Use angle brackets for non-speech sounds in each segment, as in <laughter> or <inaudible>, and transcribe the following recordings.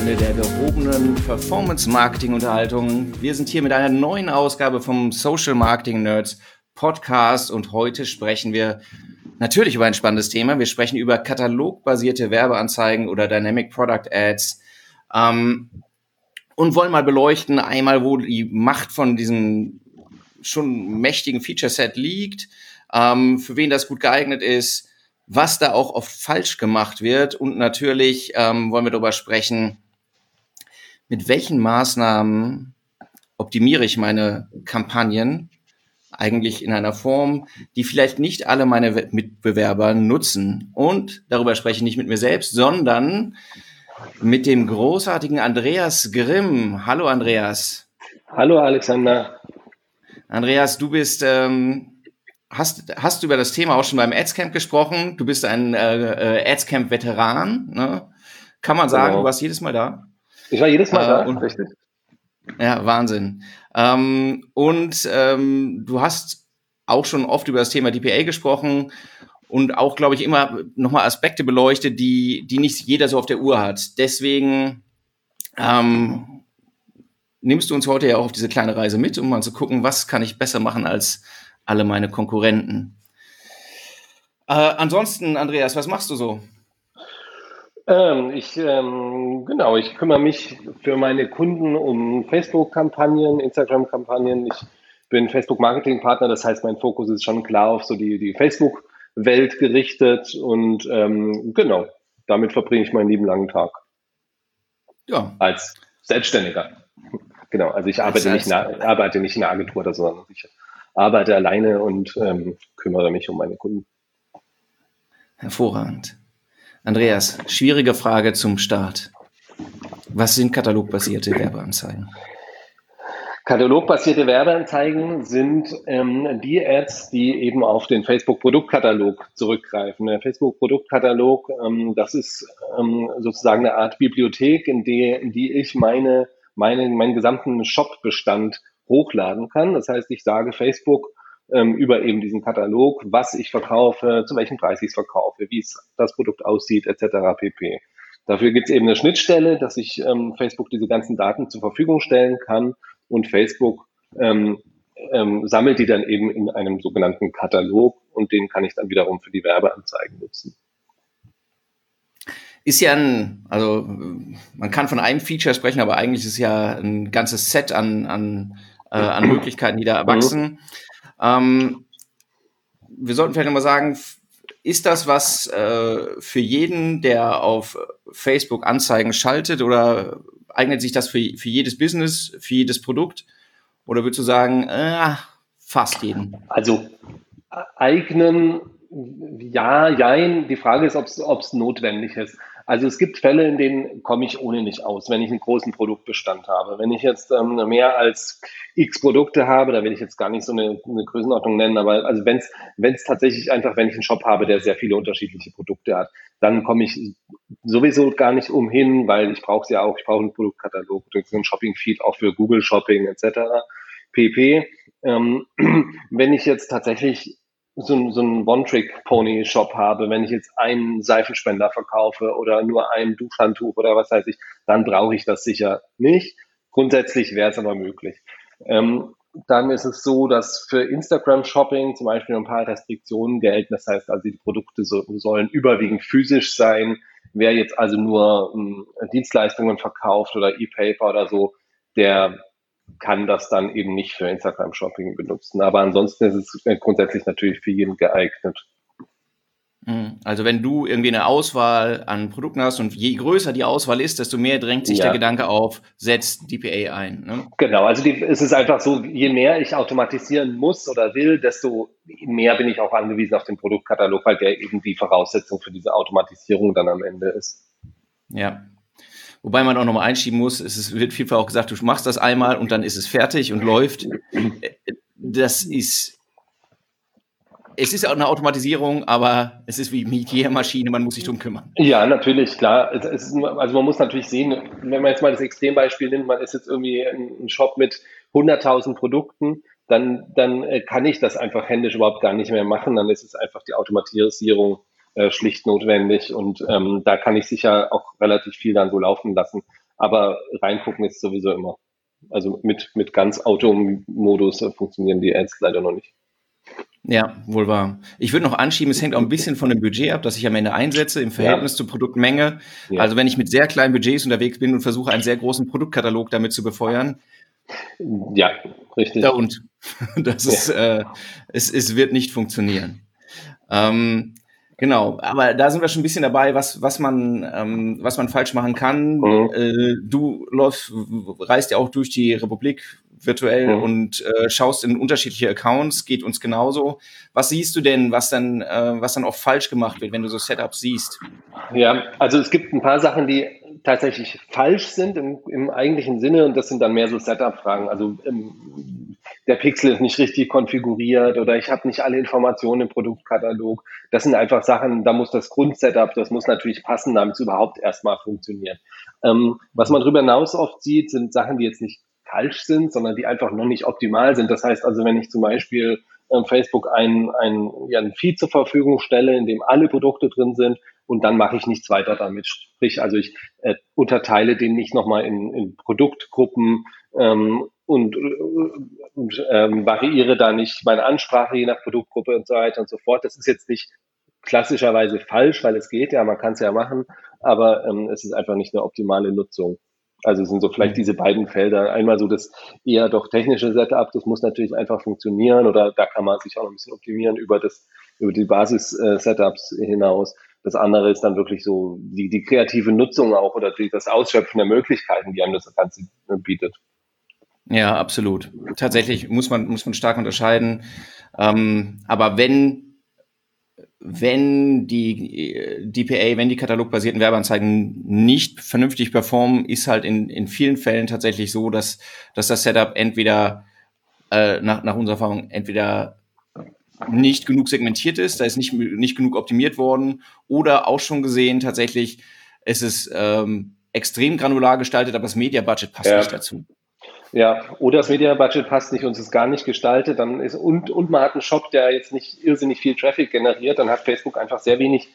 Freunde der gehobenen Performance-Marketing-Unterhaltung. Wir sind hier mit einer neuen Ausgabe vom Social Marketing Nerds Podcast und heute sprechen wir natürlich über ein spannendes Thema. Wir sprechen über katalogbasierte Werbeanzeigen oder Dynamic Product Ads ähm, und wollen mal beleuchten, einmal, wo die Macht von diesem schon mächtigen Feature-Set liegt, ähm, für wen das gut geeignet ist, was da auch oft falsch gemacht wird und natürlich ähm, wollen wir darüber sprechen, mit welchen Maßnahmen optimiere ich meine Kampagnen eigentlich in einer Form, die vielleicht nicht alle meine Mitbewerber nutzen. Und darüber spreche ich nicht mit mir selbst, sondern mit dem großartigen Andreas Grimm. Hallo Andreas. Hallo Alexander. Andreas, du bist, ähm, hast, hast du über das Thema auch schon beim Adscamp gesprochen? Du bist ein äh, äh, Adscamp-Veteran. Ne? Kann man sagen, genau. du warst jedes Mal da? Ich war jedes Mal äh, da, und, richtig. Ja, Wahnsinn. Ähm, und ähm, du hast auch schon oft über das Thema DPA gesprochen und auch, glaube ich, immer nochmal Aspekte beleuchtet, die, die nicht jeder so auf der Uhr hat. Deswegen ähm, nimmst du uns heute ja auch auf diese kleine Reise mit, um mal zu gucken, was kann ich besser machen als alle meine Konkurrenten. Äh, ansonsten, Andreas, was machst du so? Ähm, ich, ähm, genau, ich kümmere mich für meine Kunden um Facebook-Kampagnen, Instagram-Kampagnen. Ich bin Facebook-Marketing-Partner, das heißt, mein Fokus ist schon klar auf so die, die Facebook-Welt gerichtet und ähm, genau, damit verbringe ich meinen lieben langen Tag. Ja. Als Selbstständiger. <laughs> Genau, also ich arbeite, nicht, in, arbeite nicht in einer Agentur oder so, sondern ich arbeite alleine und ähm, kümmere mich um meine Kunden. Hervorragend. Andreas, schwierige Frage zum Start. Was sind katalogbasierte Werbeanzeigen? Katalogbasierte Werbeanzeigen sind ähm, die Ads, die eben auf den Facebook-Produktkatalog zurückgreifen. Der Facebook-Produktkatalog, ähm, das ist ähm, sozusagen eine Art Bibliothek, in, die, in die ich meine, meine, meinen gesamten Shop-Bestand hochladen kann. Das heißt, ich sage Facebook, ähm, über eben diesen Katalog, was ich verkaufe, zu welchem Preis ich es verkaufe, wie es das Produkt aussieht, etc. pp. Dafür gibt es eben eine Schnittstelle, dass ich ähm, Facebook diese ganzen Daten zur Verfügung stellen kann und Facebook ähm, ähm, sammelt die dann eben in einem sogenannten Katalog und den kann ich dann wiederum für die Werbeanzeigen nutzen. Ist ja ein, also man kann von einem Feature sprechen, aber eigentlich ist ja ein ganzes Set an, an, äh, an <clears throat> Möglichkeiten, die da erwachsen. Mhm. Ähm, wir sollten vielleicht nochmal sagen, ist das was äh, für jeden, der auf Facebook Anzeigen schaltet oder eignet sich das für, für jedes Business, für jedes Produkt? Oder würdest du sagen, äh, fast jeden? Also eignen, ja, jein. Die Frage ist, ob es notwendig ist. Also es gibt Fälle, in denen komme ich ohne nicht aus, wenn ich einen großen Produktbestand habe. Wenn ich jetzt ähm, mehr als x Produkte habe, da will ich jetzt gar nicht so eine, eine Größenordnung nennen, aber also wenn es tatsächlich einfach, wenn ich einen Shop habe, der sehr viele unterschiedliche Produkte hat, dann komme ich sowieso gar nicht umhin, weil ich brauche es ja auch, ich brauche einen Produktkatalog, einen Shopping-Feed auch für Google Shopping etc. pp. Ähm, <clears throat> wenn ich jetzt tatsächlich so, so einen One-Trick-Pony-Shop habe, wenn ich jetzt einen Seifenspender verkaufe oder nur ein Duschhandtuch oder was weiß ich, dann brauche ich das sicher nicht. Grundsätzlich wäre es aber möglich. Ähm, dann ist es so, dass für Instagram-Shopping zum Beispiel ein paar Restriktionen gelten. Das heißt also, die Produkte so, sollen überwiegend physisch sein. Wer jetzt also nur ähm, Dienstleistungen verkauft oder E-Paper oder so, der kann das dann eben nicht für Instagram Shopping benutzen. Aber ansonsten ist es grundsätzlich natürlich für jeden geeignet. Mhm. Also wenn du irgendwie eine Auswahl an Produkten hast und je größer die Auswahl ist, desto mehr drängt sich ja. der Gedanke auf, setzt DPA ein. Ne? Genau, also die, es ist einfach so, je mehr ich automatisieren muss oder will, desto mehr bin ich auch angewiesen auf den Produktkatalog, weil der eben die Voraussetzung für diese Automatisierung dann am Ende ist. Ja, Wobei man auch nochmal einschieben muss, es wird vielfach auch gesagt, du machst das einmal und dann ist es fertig und läuft. Das ist, es ist auch eine Automatisierung, aber es ist wie mit jeder Maschine, man muss sich drum kümmern. Ja, natürlich, klar. Ist, also man muss natürlich sehen, wenn man jetzt mal das Extrembeispiel nimmt, man ist jetzt irgendwie ein Shop mit 100.000 Produkten, dann, dann äh, kann ich das einfach händisch überhaupt gar nicht mehr machen. Dann ist es einfach die Automatisierung äh, schlicht notwendig und ähm, da kann ich sicher auch relativ viel dann so laufen lassen. Aber reingucken ist sowieso immer. Also mit, mit ganz Automodus äh, funktionieren die Ads leider noch nicht. Ja, wohl wahr. Ich würde noch anschieben, es hängt auch ein bisschen von dem Budget ab, das ich am Ende einsetze im Verhältnis ja. zur Produktmenge. Ja. Also wenn ich mit sehr kleinen Budgets unterwegs bin und versuche, einen sehr großen Produktkatalog damit zu befeuern. Ja, richtig. Da und <laughs> das ja. ist, äh, es, es wird nicht funktionieren. Ähm, Genau, aber da sind wir schon ein bisschen dabei, was, was, man, ähm, was man falsch machen kann. Mhm. Äh, du läufst, reist ja auch durch die Republik virtuell mhm. und äh, schaust in unterschiedliche Accounts, geht uns genauso. Was siehst du denn, was dann, äh, was dann oft falsch gemacht wird, wenn du so Setups siehst? Ja, also es gibt ein paar Sachen, die tatsächlich falsch sind im, im eigentlichen Sinne und das sind dann mehr so Setup-Fragen. Also ähm, der Pixel ist nicht richtig konfiguriert oder ich habe nicht alle Informationen im Produktkatalog. Das sind einfach Sachen, da muss das Grundsetup, das muss natürlich passen, damit es überhaupt erstmal funktioniert. Ähm, was man darüber hinaus oft sieht, sind Sachen, die jetzt nicht falsch sind, sondern die einfach noch nicht optimal sind. Das heißt also, wenn ich zum Beispiel ähm, Facebook ein, ein, ja, ein Feed zur Verfügung stelle, in dem alle Produkte drin sind und dann mache ich nichts weiter damit. Sprich, also ich äh, unterteile den nicht nochmal in, in Produktgruppen ähm, und, und ähm, variiere da nicht meine Ansprache je nach Produktgruppe und so weiter und so fort. Das ist jetzt nicht klassischerweise falsch, weil es geht ja, man kann es ja machen, aber ähm, es ist einfach nicht eine optimale Nutzung. Also es sind so vielleicht diese beiden Felder. Einmal so das eher doch technische Setup, das muss natürlich einfach funktionieren oder da kann man sich auch noch ein bisschen optimieren über das, über die Basis-Setups hinaus. Das andere ist dann wirklich so die, die kreative Nutzung auch oder die, das Ausschöpfen der Möglichkeiten, die einem das Ganze bietet. Ja, absolut. Tatsächlich muss man, muss man stark unterscheiden. Ähm, aber wenn, wenn die DPA, wenn die katalogbasierten Werbeanzeigen nicht vernünftig performen, ist halt in, in vielen Fällen tatsächlich so, dass, dass das Setup entweder äh, nach, nach unserer Erfahrung entweder nicht genug segmentiert ist, da ist nicht, nicht genug optimiert worden oder auch schon gesehen tatsächlich, es ist ähm, extrem granular gestaltet, aber das Media Budget passt ja. nicht dazu. Ja, oder das Media-Budget passt nicht und es ist gar nicht gestaltet, dann ist, und, und man hat einen Shop, der jetzt nicht irrsinnig viel Traffic generiert, dann hat Facebook einfach sehr wenig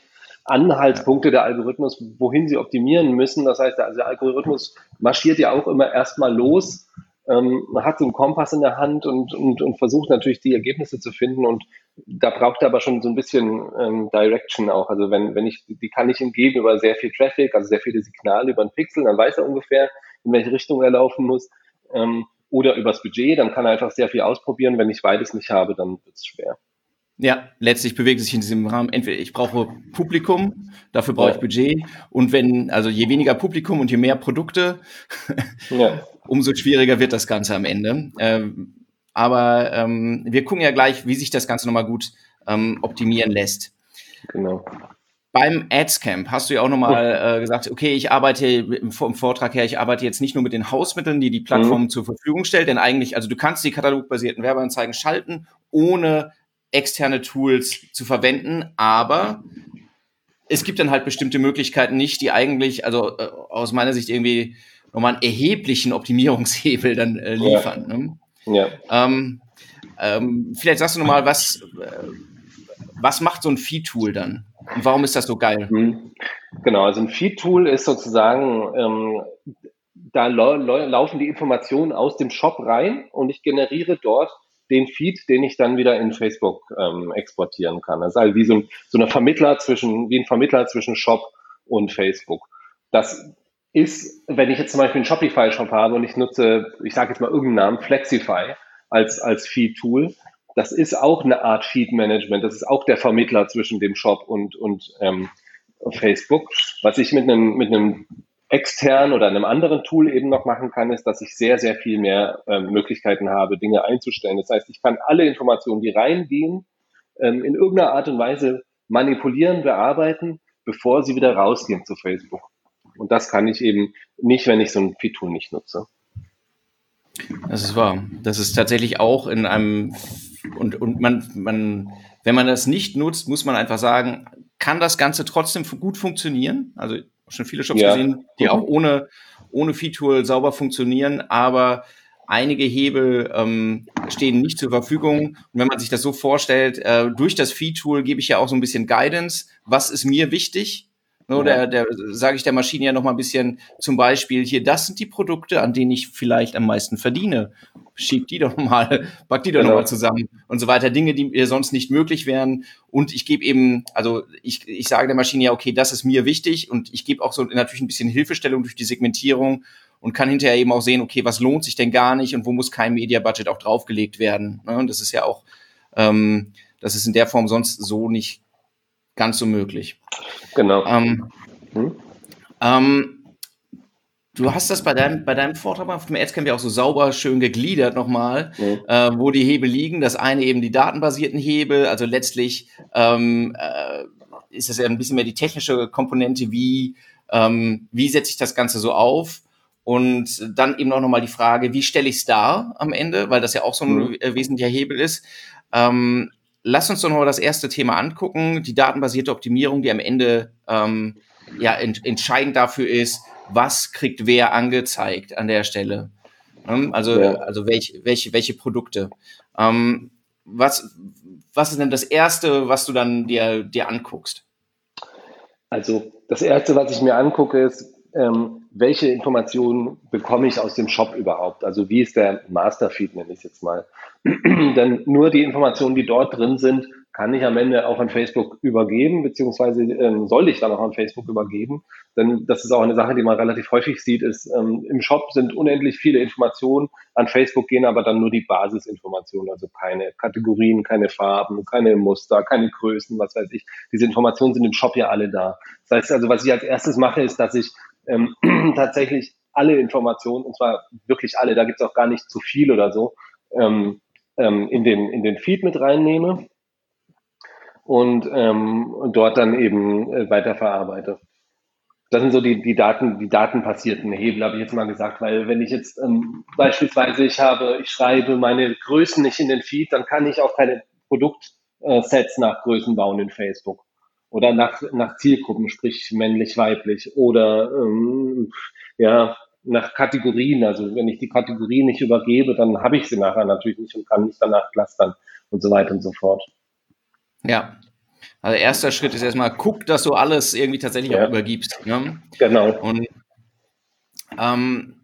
Anhaltspunkte der Algorithmus, wohin sie optimieren müssen. Das heißt, also der Algorithmus marschiert ja auch immer erstmal los. Ähm, man hat so einen Kompass in der Hand und, und, und versucht natürlich die Ergebnisse zu finden und da braucht er aber schon so ein bisschen ähm, Direction auch. Also wenn, wenn ich, die kann ich ihm geben über sehr viel Traffic, also sehr viele Signale über einen Pixel, dann weiß er ungefähr, in welche Richtung er laufen muss ähm, oder übers Budget, dann kann er einfach sehr viel ausprobieren. Wenn ich beides nicht habe, dann wird es schwer. Ja, letztlich bewegt es sich in diesem Rahmen. Entweder ich brauche Publikum, dafür brauche ja. ich Budget. Und wenn, also je weniger Publikum und je mehr Produkte, ja. <laughs> umso schwieriger wird das Ganze am Ende. Ähm, aber ähm, wir gucken ja gleich, wie sich das Ganze nochmal gut ähm, optimieren lässt. Genau. Beim Adscamp hast du ja auch nochmal äh, gesagt, okay, ich arbeite im, vom Vortrag her, ich arbeite jetzt nicht nur mit den Hausmitteln, die die Plattform mhm. zur Verfügung stellt, denn eigentlich, also du kannst die katalogbasierten Werbeanzeigen schalten, ohne externe Tools zu verwenden, aber es gibt dann halt bestimmte Möglichkeiten nicht, die eigentlich, also äh, aus meiner Sicht irgendwie nochmal einen erheblichen Optimierungshebel dann äh, liefern. Ja. Ne? ja. Ähm, ähm, vielleicht sagst du nochmal, was, äh, was macht so ein Feed-Tool dann? Und warum ist das so geil? Mhm. Genau, also ein Feed-Tool ist sozusagen, ähm, da laufen die Informationen aus dem Shop rein und ich generiere dort den Feed, den ich dann wieder in Facebook ähm, exportieren kann. Das ist also wie so ein, so ein Vermittler zwischen, wie ein Vermittler zwischen Shop und Facebook. Das ist, wenn ich jetzt zum Beispiel einen Shopify-Shop habe und ich nutze, ich sage jetzt mal irgendeinen Namen, Flexify als, als Feed-Tool, das ist auch eine Art Feed-Management. Das ist auch der Vermittler zwischen dem Shop und, und ähm, Facebook. Was ich mit einem, mit einem externen oder einem anderen Tool eben noch machen kann, ist, dass ich sehr, sehr viel mehr ähm, Möglichkeiten habe, Dinge einzustellen. Das heißt, ich kann alle Informationen, die reingehen, ähm, in irgendeiner Art und Weise manipulieren, bearbeiten, bevor sie wieder rausgehen zu Facebook. Und das kann ich eben nicht, wenn ich so ein Feed-Tool nicht nutze. Das ist wahr. Das ist tatsächlich auch in einem und, und man, man, wenn man das nicht nutzt, muss man einfach sagen, kann das Ganze trotzdem gut funktionieren? Also schon viele Shops ja. gesehen, die auch ohne, ohne Feed-Tool sauber funktionieren, aber einige Hebel ähm, stehen nicht zur Verfügung. Und wenn man sich das so vorstellt, äh, durch das Feed-Tool gebe ich ja auch so ein bisschen Guidance. Was ist mir wichtig? Ne, oder der, sage ich der Maschine ja noch mal ein bisschen zum Beispiel hier, das sind die Produkte, an denen ich vielleicht am meisten verdiene. Schieb die doch mal, <laughs> pack die doch genau. noch mal zusammen und so weiter. Dinge, die mir sonst nicht möglich wären. Und ich gebe eben, also ich, ich sage der Maschine ja, okay, das ist mir wichtig und ich gebe auch so natürlich ein bisschen Hilfestellung durch die Segmentierung und kann hinterher eben auch sehen, okay, was lohnt sich denn gar nicht und wo muss kein Media-Budget auch draufgelegt werden. Ne? Und das ist ja auch, ähm, das ist in der Form sonst so nicht ganz so möglich. Genau. Ähm, hm? ähm, du hast das bei deinem, bei deinem Vortrag auf dem Adscamp ja auch so sauber schön gegliedert nochmal, mhm. äh, wo die Hebel liegen. Das eine eben die datenbasierten Hebel, also letztlich ähm, äh, ist das ja ein bisschen mehr die technische Komponente, wie, ähm, wie setze ich das Ganze so auf? Und dann eben auch nochmal die Frage, wie stelle ich es dar am Ende, weil das ja auch so ein mhm. wesentlicher Hebel ist. Ähm, lass uns doch nochmal das erste Thema angucken, die datenbasierte Optimierung, die am Ende ähm, ja ent entscheidend dafür ist, was kriegt wer angezeigt an der Stelle. Ähm, also, ja. also welche, welche, welche Produkte. Ähm, was, was ist denn das Erste, was du dann dir, dir anguckst? Also das Erste, was ich mir angucke, ist, ähm, welche Informationen bekomme ich aus dem Shop überhaupt? Also wie ist der Masterfeed, nenne ich es jetzt mal. <clears throat> Denn nur die Informationen, die dort drin sind, kann ich am Ende auch an Facebook übergeben, beziehungsweise ähm, soll ich dann auch an Facebook übergeben. Denn das ist auch eine Sache, die man relativ häufig sieht, ist, ähm, im Shop sind unendlich viele Informationen, an Facebook gehen aber dann nur die Basisinformationen, also keine Kategorien, keine Farben, keine Muster, keine Größen, was weiß ich. Diese Informationen sind im Shop ja alle da. Das heißt also, was ich als erstes mache, ist, dass ich ähm, <clears throat> tatsächlich alle Informationen, und zwar wirklich alle, da gibt es auch gar nicht zu viel oder so, ähm, ähm, in, den, in den Feed mit reinnehme und ähm, dort dann eben äh, weiterverarbeite. Das sind so die, die Daten, die datenbasierten Hebel, habe ich jetzt mal gesagt, weil wenn ich jetzt ähm, beispielsweise ich habe, ich schreibe meine Größen nicht in den Feed, dann kann ich auch keine Produktsets nach Größen bauen in Facebook oder nach, nach Zielgruppen, sprich männlich, weiblich oder ähm, ja, nach Kategorien. Also wenn ich die Kategorien nicht übergebe, dann habe ich sie nachher natürlich nicht und kann nicht danach clustern und so weiter und so fort. Ja. Also erster Schritt ist erstmal, guck, dass du alles irgendwie tatsächlich ja. auch übergibst. Ne? Genau. Und ähm,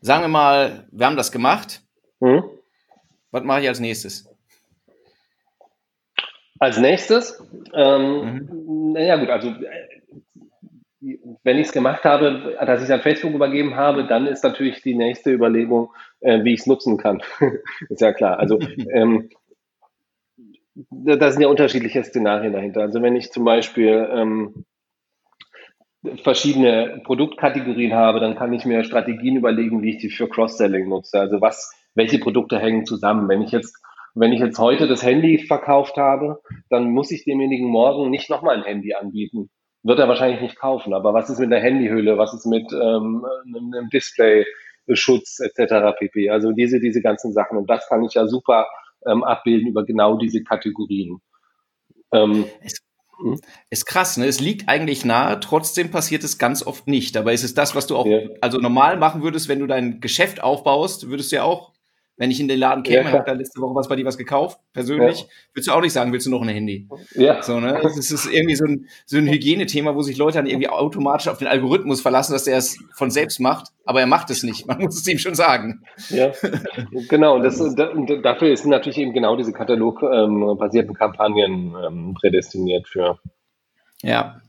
sagen wir mal, wir haben das gemacht. Mhm. Was mache ich als nächstes? Als nächstes, ähm, mhm. naja gut, also äh, wenn ich es gemacht habe, dass ich es an Facebook übergeben habe, dann ist natürlich die nächste Überlegung, äh, wie ich es nutzen kann. <laughs> ist ja klar. Also <laughs> ähm, da sind ja unterschiedliche Szenarien dahinter. Also wenn ich zum Beispiel ähm, verschiedene Produktkategorien habe, dann kann ich mir Strategien überlegen, wie ich die für Cross-Selling nutze. Also was, welche Produkte hängen zusammen. Wenn ich jetzt wenn ich jetzt heute das Handy verkauft habe, dann muss ich demjenigen morgen nicht nochmal ein Handy anbieten. Wird er wahrscheinlich nicht kaufen. Aber was ist mit der Handyhülle? Was ist mit ähm, einem Display-Schutz etc. pp. Also diese, diese ganzen Sachen. Und das kann ich ja super ähm, abbilden über genau diese Kategorien. Ähm, es, hm? ist krass, ne? Es liegt eigentlich nahe, trotzdem passiert es ganz oft nicht. Dabei ist es das, was du auch ja. also normal machen würdest, wenn du dein Geschäft aufbaust, würdest du ja auch wenn ich in den Laden käme, ja, habe da letzte Woche was bei dir was gekauft, persönlich, ja. würdest du auch nicht sagen, willst du noch ein Handy? Ja. So, ne? Das ist irgendwie so ein, so ein Hygienethema, wo sich Leute dann irgendwie automatisch auf den Algorithmus verlassen, dass der es von selbst macht, aber er macht es nicht. Man muss es ihm schon sagen. Ja, genau. Und, das, und dafür sind natürlich eben genau diese katalogbasierten ähm, Kampagnen ähm, prädestiniert für. Ja.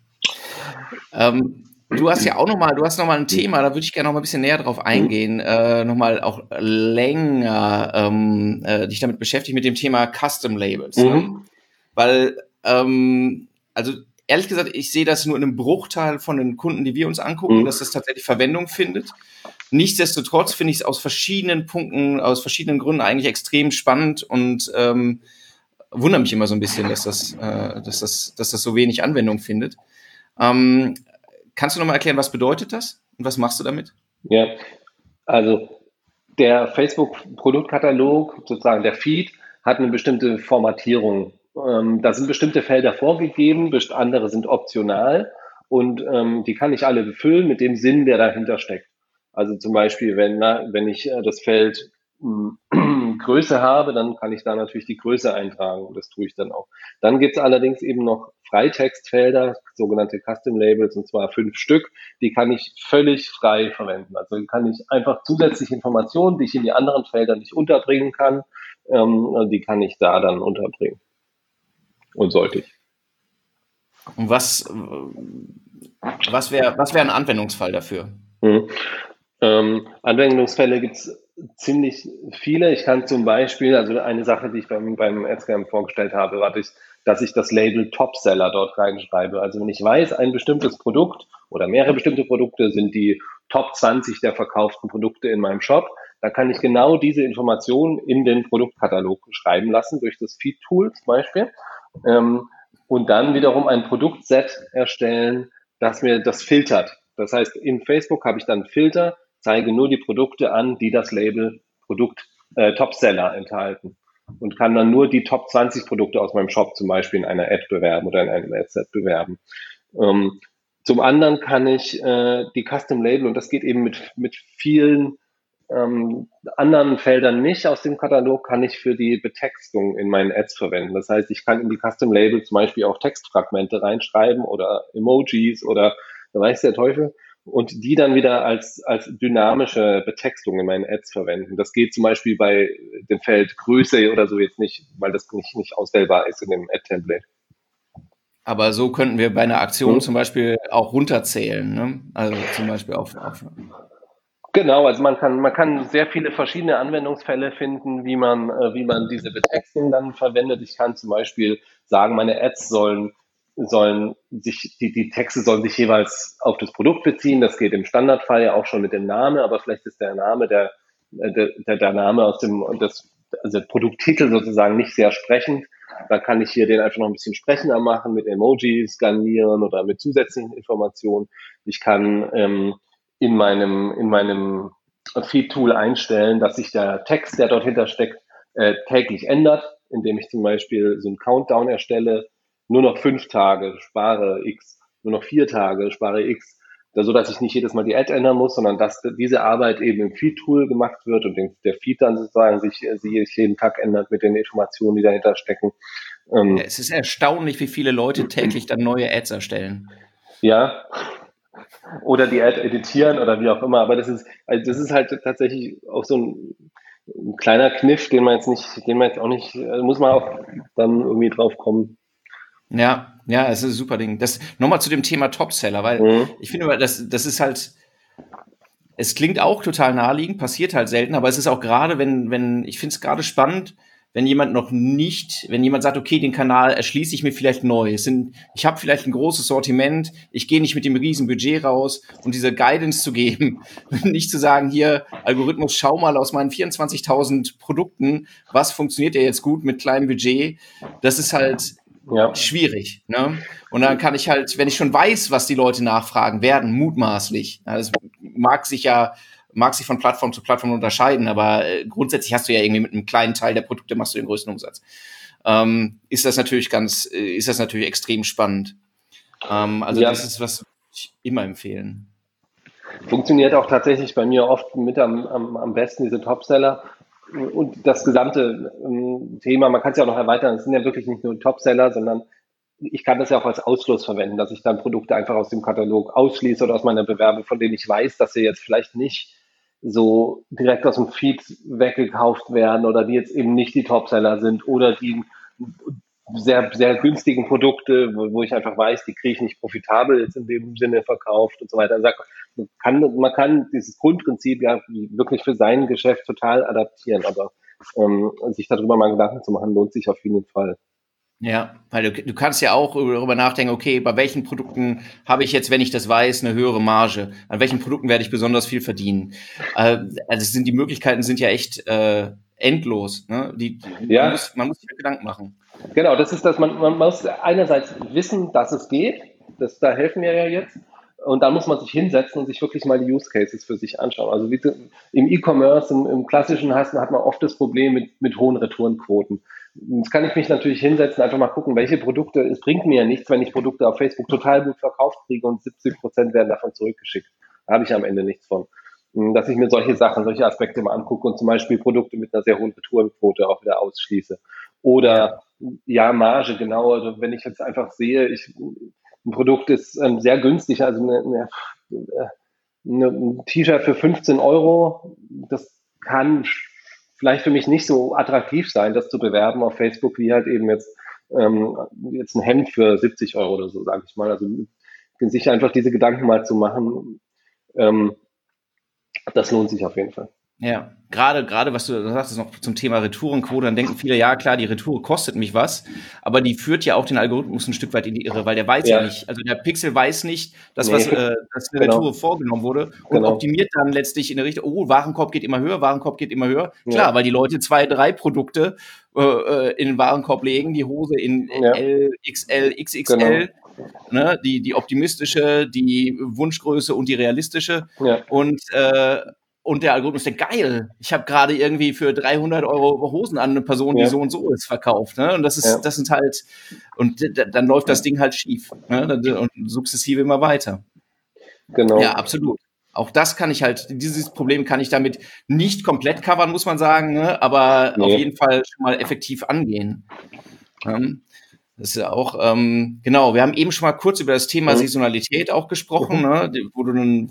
Ähm, Du hast ja auch nochmal, du hast nochmal ein Thema, da würde ich gerne noch mal ein bisschen näher drauf eingehen, äh, nochmal auch länger ähm, äh, dich damit beschäftigen mit dem Thema Custom Labels. Ne? Mhm. Ne? Weil, ähm, also ehrlich gesagt, ich sehe das nur in einem Bruchteil von den Kunden, die wir uns angucken, mhm. dass das tatsächlich Verwendung findet. Nichtsdestotrotz finde ich es aus verschiedenen Punkten, aus verschiedenen Gründen eigentlich extrem spannend und ähm, wundere mich immer so ein bisschen, dass das, äh, dass das, dass das so wenig Anwendung findet. Ähm, Kannst du nochmal erklären, was bedeutet das und was machst du damit? Ja, also der Facebook-Produktkatalog, sozusagen der Feed, hat eine bestimmte Formatierung. Ähm, da sind bestimmte Felder vorgegeben, andere sind optional und ähm, die kann ich alle befüllen mit dem Sinn, der dahinter steckt. Also zum Beispiel, wenn, wenn ich äh, das Feld Größe habe, dann kann ich da natürlich die Größe eintragen. Das tue ich dann auch. Dann gibt es allerdings eben noch Freitextfelder, sogenannte Custom Labels, und zwar fünf Stück. Die kann ich völlig frei verwenden. Also kann ich einfach zusätzliche Informationen, die ich in die anderen Felder nicht unterbringen kann, ähm, die kann ich da dann unterbringen. Und sollte ich. Und was, was wäre was wär ein Anwendungsfall dafür? Hm. Ähm, Anwendungsfälle gibt es ziemlich viele. Ich kann zum Beispiel, also eine Sache, die ich beim, beim AdScam vorgestellt habe, war, ich, dass ich das Label Topseller dort reinschreibe. Also wenn ich weiß, ein bestimmtes Produkt oder mehrere bestimmte Produkte sind die Top 20 der verkauften Produkte in meinem Shop, dann kann ich genau diese Informationen in den Produktkatalog schreiben lassen, durch das Feed-Tool zum Beispiel. Ähm, und dann wiederum ein Produktset erstellen, das mir das filtert. Das heißt, in Facebook habe ich dann Filter, zeige nur die Produkte an, die das Label Produkt äh, Topseller enthalten und kann dann nur die Top 20 Produkte aus meinem Shop zum Beispiel in einer Ad bewerben oder in einem Ad-Set bewerben. Ähm, zum anderen kann ich äh, die Custom Label, und das geht eben mit, mit vielen ähm, anderen Feldern nicht aus dem Katalog, kann ich für die Betextung in meinen Ads verwenden. Das heißt, ich kann in die Custom Label zum Beispiel auch Textfragmente reinschreiben oder Emojis oder da weiß der Teufel und die dann wieder als, als dynamische Betextung in meinen Ads verwenden. Das geht zum Beispiel bei dem Feld Größe oder so jetzt nicht, weil das nicht, nicht auswählbar ist in dem Ad-Template. Aber so könnten wir bei einer Aktion mhm. zum Beispiel auch runterzählen, ne? Also zum Beispiel auf, auf Genau, also man kann, man kann sehr viele verschiedene Anwendungsfälle finden, wie man, äh, wie man diese Betextung dann verwendet. Ich kann zum Beispiel sagen, meine Ads sollen sollen sich, die, die Texte sollen sich jeweils auf das Produkt beziehen. Das geht im Standardfall ja auch schon mit dem Namen, aber vielleicht ist der Name, der, der, der, Name aus dem, das, also Produkttitel sozusagen nicht sehr sprechend. Da kann ich hier den einfach noch ein bisschen sprechender machen, mit Emojis skanieren oder mit zusätzlichen Informationen. Ich kann ähm, in meinem, in meinem Feed-Tool einstellen, dass sich der Text, der dort hintersteckt, äh, täglich ändert, indem ich zum Beispiel so einen Countdown erstelle, nur noch fünf Tage, spare X, nur noch vier Tage, spare X, so dass ich nicht jedes Mal die Ad ändern muss, sondern dass diese Arbeit eben im Feed-Tool gemacht wird und der Feed dann sozusagen sich, sich jeden Tag ändert mit den Informationen, die dahinter stecken. Ähm, es ist erstaunlich, wie viele Leute täglich dann neue Ads erstellen. Ja. Oder die Ad editieren oder wie auch immer. Aber das ist, also das ist halt tatsächlich auch so ein, ein kleiner Kniff, den man jetzt nicht, den man jetzt auch nicht, also muss man auch dann irgendwie drauf kommen, ja, ja, es ist ein super Ding. Das nochmal zu dem Thema Topseller, weil mhm. ich finde, das, das ist halt, es klingt auch total naheliegend, passiert halt selten, aber es ist auch gerade, wenn, wenn, ich finde es gerade spannend, wenn jemand noch nicht, wenn jemand sagt, okay, den Kanal erschließe ich mir vielleicht neu. Es sind, ich habe vielleicht ein großes Sortiment, ich gehe nicht mit dem riesen Budget raus und diese Guidance zu geben, <laughs> nicht zu sagen, hier Algorithmus, schau mal aus meinen 24.000 Produkten, was funktioniert ja jetzt gut mit kleinem Budget. Das ist halt ja. schwierig. Ne? Und dann kann ich halt, wenn ich schon weiß, was die Leute nachfragen werden, mutmaßlich, das mag sich ja mag sich von Plattform zu Plattform unterscheiden, aber äh, grundsätzlich hast du ja irgendwie mit einem kleinen Teil der Produkte machst du den größten Umsatz. Ähm, ist das natürlich ganz, äh, ist das natürlich extrem spannend. Ähm, also ja. das ist was ich immer empfehlen. Funktioniert auch tatsächlich bei mir oft mit am, am, am besten diese Topseller, und das gesamte ähm, Thema, man kann es ja auch noch erweitern, es sind ja wirklich nicht nur Topseller, sondern ich kann das ja auch als Ausschluss verwenden, dass ich dann Produkte einfach aus dem Katalog ausschließe oder aus meiner Bewerbung, von denen ich weiß, dass sie jetzt vielleicht nicht so direkt aus dem Feed weggekauft werden oder die jetzt eben nicht die Topseller sind oder die sehr, sehr günstigen Produkte, wo, wo ich einfach weiß, die kriege ich nicht profitabel jetzt in dem Sinne verkauft und so weiter. Also man kann, man kann dieses Grundprinzip ja wirklich für sein Geschäft total adaptieren, aber ähm, sich darüber mal Gedanken zu machen, lohnt sich auf jeden Fall. Ja, weil du, du kannst ja auch darüber nachdenken, okay, bei welchen Produkten habe ich jetzt, wenn ich das weiß, eine höhere Marge? An welchen Produkten werde ich besonders viel verdienen? Äh, also sind die Möglichkeiten sind ja echt äh, endlos. Ne? Die, ja. man, muss, man muss sich Gedanken machen. Genau, das ist das, man, man muss einerseits wissen, dass es geht, das, da helfen wir ja jetzt, und dann muss man sich hinsetzen und sich wirklich mal die Use Cases für sich anschauen. Also wie im E-Commerce, im, im, klassischen hast, hat man oft das Problem mit, mit hohen Retourenquoten. Jetzt kann ich mich natürlich hinsetzen, einfach mal gucken, welche Produkte, es bringt mir ja nichts, wenn ich Produkte auf Facebook total gut verkauft kriege und 70 Prozent werden davon zurückgeschickt. Da habe ich am Ende nichts von. hm, dass ich mir solche Sachen, solche Aspekte mal angucke und zum Beispiel Produkte mit einer sehr hohen Retourenquote auch wieder ausschließe. Oder ja, Marge, genau. Also wenn ich jetzt einfach sehe, ich, ein Produkt ist ähm, sehr günstig, also eine, eine, eine, ein T-Shirt für 15 Euro, das kann vielleicht für mich nicht so attraktiv sein, das zu bewerben auf Facebook, wie halt eben jetzt, ähm, jetzt ein Hemd für 70 Euro oder so, sage ich mal. Also sich einfach diese Gedanken mal zu machen, ähm, das lohnt sich auf jeden Fall. Ja, gerade, gerade was du sagst, noch zum Thema Retourenquote, dann denken viele, ja klar, die Retour kostet mich was, aber die führt ja auch den Algorithmus ein Stück weit in die Irre, weil der weiß ja, ja nicht, also der Pixel weiß nicht, dass nee. was, äh, dass eine genau. Retour vorgenommen wurde und genau. optimiert dann letztlich in der Richtung, oh, Warenkorb geht immer höher, Warenkorb geht immer höher. Klar, ja. weil die Leute zwei, drei Produkte äh, äh in den Warenkorb legen, die Hose in ja. L, XL, XXL. Genau. Ne, die, die optimistische, die Wunschgröße und die realistische. Ja. Und äh, und der Algorithmus denkt, geil, ich habe gerade irgendwie für 300 Euro Hosen an eine Person, die ja. so und so ist, verkauft. Ne? Und das ist, ja. das sind halt, und dann läuft das Ding halt schief. Ne? Und sukzessive immer weiter. Genau. Ja, absolut. Auch das kann ich halt, dieses Problem kann ich damit nicht komplett covern, muss man sagen, ne? aber nee. auf jeden Fall schon mal effektiv angehen. Ähm, das ist ja auch, ähm, genau, wir haben eben schon mal kurz über das Thema mhm. Saisonalität auch gesprochen, mhm. ne? wo du dann,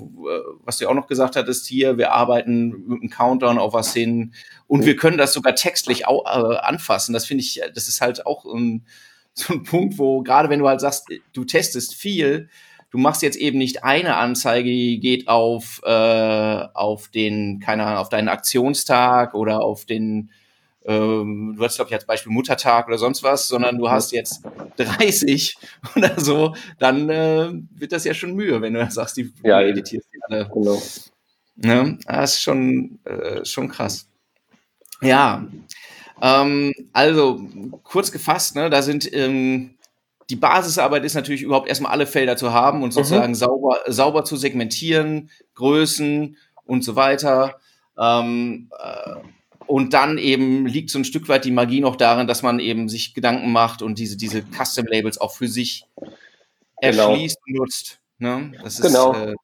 was du auch noch gesagt hattest hier, wir arbeiten mit einem Countdown auf was hin und mhm. wir können das sogar textlich auch, äh, anfassen. Das finde ich, das ist halt auch um, <laughs> so ein Punkt, wo gerade wenn du halt sagst, du testest viel, du machst jetzt eben nicht eine Anzeige, die geht auf, äh, auf den, keine Ahnung, auf deinen Aktionstag oder auf den ähm, du hast, glaube ich, als Beispiel Muttertag oder sonst was, sondern du hast jetzt 30 <laughs> oder so, dann äh, wird das ja schon Mühe, wenn du sagst, die ja, editierst die alle. Genau. Ne? Das ist schon, äh, schon krass. Ja, ähm, also kurz gefasst, ne, da sind ähm, die Basisarbeit ist natürlich überhaupt erstmal alle Felder zu haben und mhm. sozusagen mhm. sauber, sauber zu segmentieren, Größen und so weiter. Ähm, äh, und dann eben liegt so ein Stück weit die Magie noch darin, dass man eben sich Gedanken macht und diese, diese Custom-Labels auch für sich genau. erschließt und nutzt. Ne? Das genau. Ist, äh,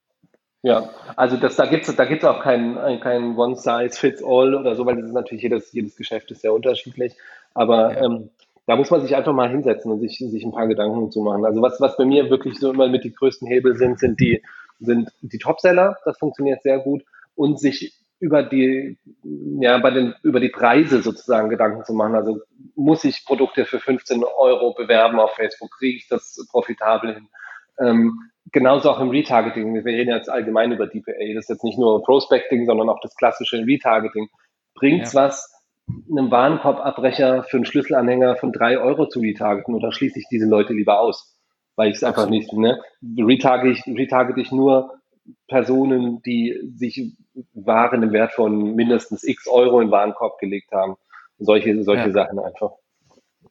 ja, also das, da gibt es da gibt's auch kein, kein One-Size-Fits-All oder so, weil das ist natürlich jedes, jedes Geschäft ist sehr unterschiedlich. Aber ja. ähm, da muss man sich einfach mal hinsetzen und sich, sich ein paar Gedanken zu machen. Also was, was bei mir wirklich so immer mit die größten Hebel sind, sind die, sind die Topseller. Das funktioniert sehr gut. Und sich über die, ja, bei den, über die Preise sozusagen Gedanken zu machen. Also muss ich Produkte für 15 Euro bewerben auf Facebook? Kriege ich das profitabel hin? Ähm, genauso auch im Retargeting. Wir reden jetzt allgemein über DPA. Das ist jetzt nicht nur Prospecting, sondern auch das klassische Retargeting. Bringt's ja. was, einem Warenkorbabbrecher für einen Schlüsselanhänger von drei Euro zu retargeten oder schließe ich diese Leute lieber aus? Weil ich es einfach nicht, ne? Retargete ich, retargete ich nur Personen, die sich Waren im Wert von mindestens x Euro in den Warenkorb gelegt haben. Solche, solche ja. Sachen einfach.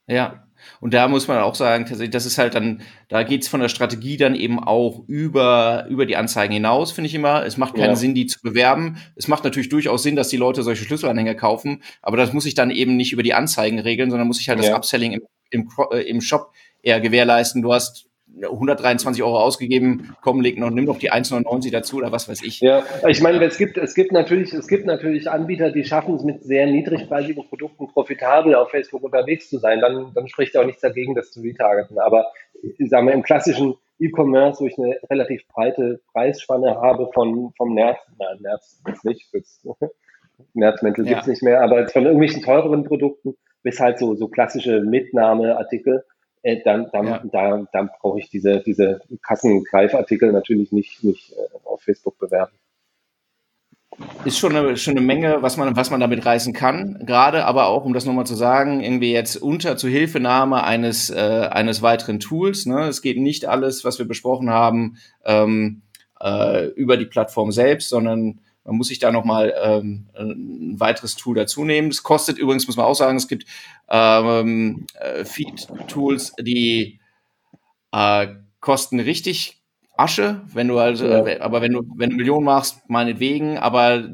Ja, und da muss man auch sagen, tatsächlich, das ist halt dann, da geht's von der Strategie dann eben auch über, über die Anzeigen hinaus, finde ich immer. Es macht keinen ja. Sinn, die zu bewerben. Es macht natürlich durchaus Sinn, dass die Leute solche Schlüsselanhänger kaufen, aber das muss ich dann eben nicht über die Anzeigen regeln, sondern muss ich halt ja. das Upselling im, im, äh, im Shop eher gewährleisten. Du hast 123 Euro ausgegeben, komm, leg noch, nimm noch die 1,99 dazu oder was weiß ich. Ja, ich meine, es gibt, es gibt natürlich, es gibt natürlich Anbieter, die schaffen es mit sehr niedrigpreisigen Produkten profitabel auf Facebook unterwegs zu sein. Dann, dann spricht auch nichts dagegen, das zu retargeten. Aber ich sage mal, im klassischen E-Commerce, wo ich eine relativ breite Preisspanne habe von, vom Nerz, nein, Nerz jetzt nicht, jetzt, <laughs> Nerzmäntel ja. gibt's nicht mehr, aber von irgendwelchen teureren Produkten bis halt so, so klassische Mitnahmeartikel, äh, dann, dann, ja. da, dann brauche ich diese, diese Kassengreifartikel natürlich nicht, nicht äh, auf Facebook bewerben. Ist schon eine, schon eine Menge, was man, was man damit reißen kann. Gerade aber auch, um das nochmal zu sagen, irgendwie jetzt unter Zuhilfenahme eines, äh, eines weiteren Tools. Ne? Es geht nicht alles, was wir besprochen haben, ähm, äh, über die Plattform selbst, sondern man muss sich da nochmal ähm, ein weiteres Tool dazu nehmen. Es kostet übrigens, muss man auch sagen, es gibt ähm, äh, Feed-Tools, die äh, kosten richtig Asche, wenn du also, ja. aber wenn du, wenn du Millionen machst, meinetwegen, aber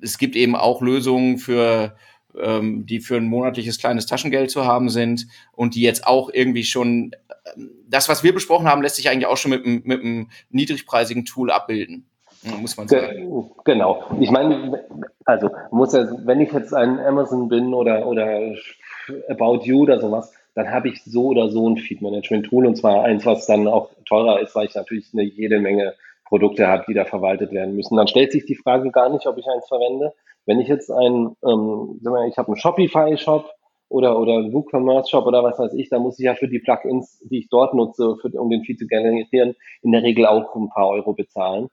es gibt eben auch Lösungen für ähm, die für ein monatliches kleines Taschengeld zu haben sind und die jetzt auch irgendwie schon ähm, das, was wir besprochen haben, lässt sich eigentlich auch schon mit, mit einem niedrigpreisigen Tool abbilden. Muss man sagen. Genau. Ich meine, also muss ja, wenn ich jetzt ein Amazon bin oder, oder About You oder sowas, dann habe ich so oder so ein Feed-Management-Tool und zwar eins, was dann auch teurer ist, weil ich natürlich eine jede Menge Produkte habe, die da verwaltet werden müssen. Dann stellt sich die Frage gar nicht, ob ich eins verwende. Wenn ich jetzt ein, ähm, ich habe einen Shopify-Shop oder, oder einen WooCommerce-Shop oder was weiß ich, da muss ich ja für die Plugins, die ich dort nutze, für, um den Feed zu generieren, in der Regel auch ein paar Euro bezahlen.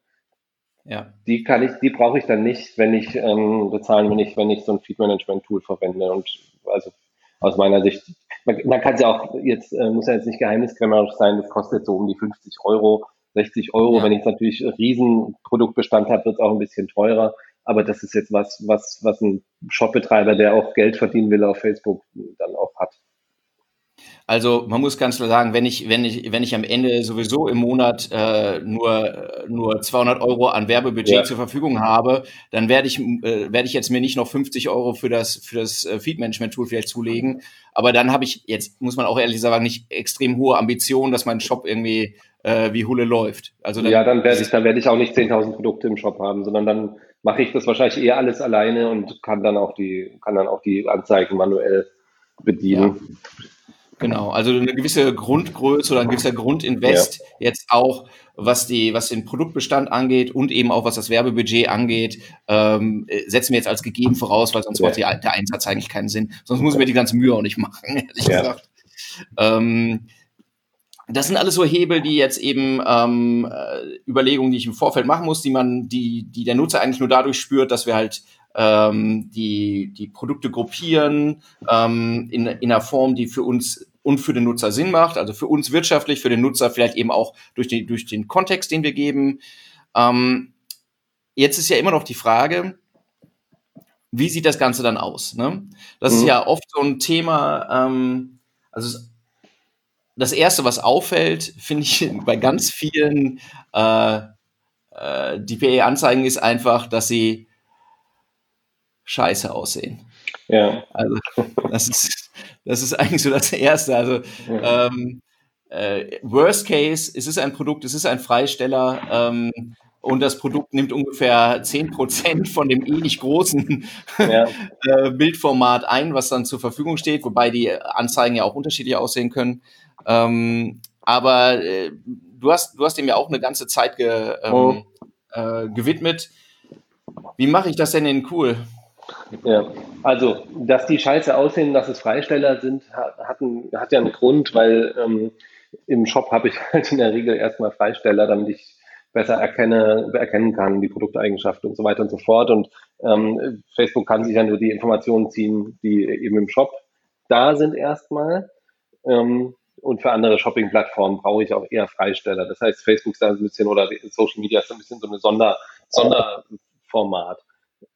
Ja. Die kann ich, die brauche ich dann nicht, wenn ich ähm, bezahlen, wenn ich, wenn ich so ein Feed-Management-Tool verwende. Und also aus meiner Sicht, man, man kann es ja auch jetzt, äh, muss ja jetzt nicht geheimniskrämerisch sein, das kostet so um die 50 Euro, 60 Euro. Ja. Wenn ich natürlich einen riesen Produktbestand habe, wird es auch ein bisschen teurer. Aber das ist jetzt was, was, was ein Shopbetreiber, der auch Geld verdienen will auf Facebook, dann auch hat. Also man muss ganz klar sagen, wenn ich, wenn ich, wenn ich am Ende sowieso im Monat äh, nur, nur 200 Euro an Werbebudget ja. zur Verfügung habe, dann werde ich, äh, werde ich jetzt mir nicht noch 50 Euro für das, für das äh, Feed-Management-Tool vielleicht zulegen. Aber dann habe ich jetzt, muss man auch ehrlich sagen, nicht extrem hohe Ambitionen, dass mein Shop irgendwie äh, wie Hulle läuft. Also dann, ja, dann werde ich, dann werde ich auch nicht 10.000 Produkte im Shop haben, sondern dann mache ich das wahrscheinlich eher alles alleine und kann dann auch die, kann dann auch die Anzeigen manuell bedienen. Ja. Genau, also eine gewisse Grundgröße oder ein gewisser Grundinvest ja. jetzt auch, was die, was den Produktbestand angeht und eben auch was das Werbebudget angeht, ähm, setzen wir jetzt als gegeben voraus, weil sonst ja. macht die, der Einsatz eigentlich keinen Sinn. Sonst muss wir die ganze Mühe auch nicht machen, <laughs> ehrlich ja. gesagt. Ähm, das sind alles so Hebel, die jetzt eben ähm, äh, Überlegungen, die ich im Vorfeld machen muss, die man, die, die der Nutzer eigentlich nur dadurch spürt, dass wir halt ähm, die, die Produkte gruppieren ähm, in, in einer Form, die für uns und für den Nutzer Sinn macht, also für uns wirtschaftlich, für den Nutzer vielleicht eben auch durch, die, durch den Kontext, den wir geben. Ähm, jetzt ist ja immer noch die Frage, wie sieht das Ganze dann aus? Ne? Das mhm. ist ja oft so ein Thema, ähm, also das Erste, was auffällt, finde ich <laughs> bei ganz vielen äh, äh, DPA-Anzeigen, ist einfach, dass sie scheiße aussehen. Ja. Also das ist, das ist eigentlich so das Erste. Also ja. ähm, äh, Worst Case, es ist ein Produkt, es ist ein Freisteller ähm, und das Produkt nimmt ungefähr 10% von dem ähnlich großen ja. <laughs> äh, Bildformat ein, was dann zur Verfügung steht, wobei die Anzeigen ja auch unterschiedlich aussehen können. Ähm, aber äh, du hast, du hast dem ja auch eine ganze Zeit ge, ähm, oh. äh, gewidmet. Wie mache ich das denn in cool? Ja, also, dass die scheiße aussehen, dass es Freisteller sind, hat, ein, hat ja einen Grund, weil ähm, im Shop habe ich <laughs> halt in der Regel erstmal Freisteller, damit ich besser erkenne, erkennen kann, die Produkteigenschaften und so weiter und so fort. Und ähm, Facebook kann sich ja nur die Informationen ziehen, die eben im Shop da sind erstmal. Ähm, und für andere Shopping-Plattformen brauche ich auch eher Freisteller. Das heißt, Facebook ist da ein bisschen oder Social Media ist ein bisschen so eine Sonder, Sonderformat.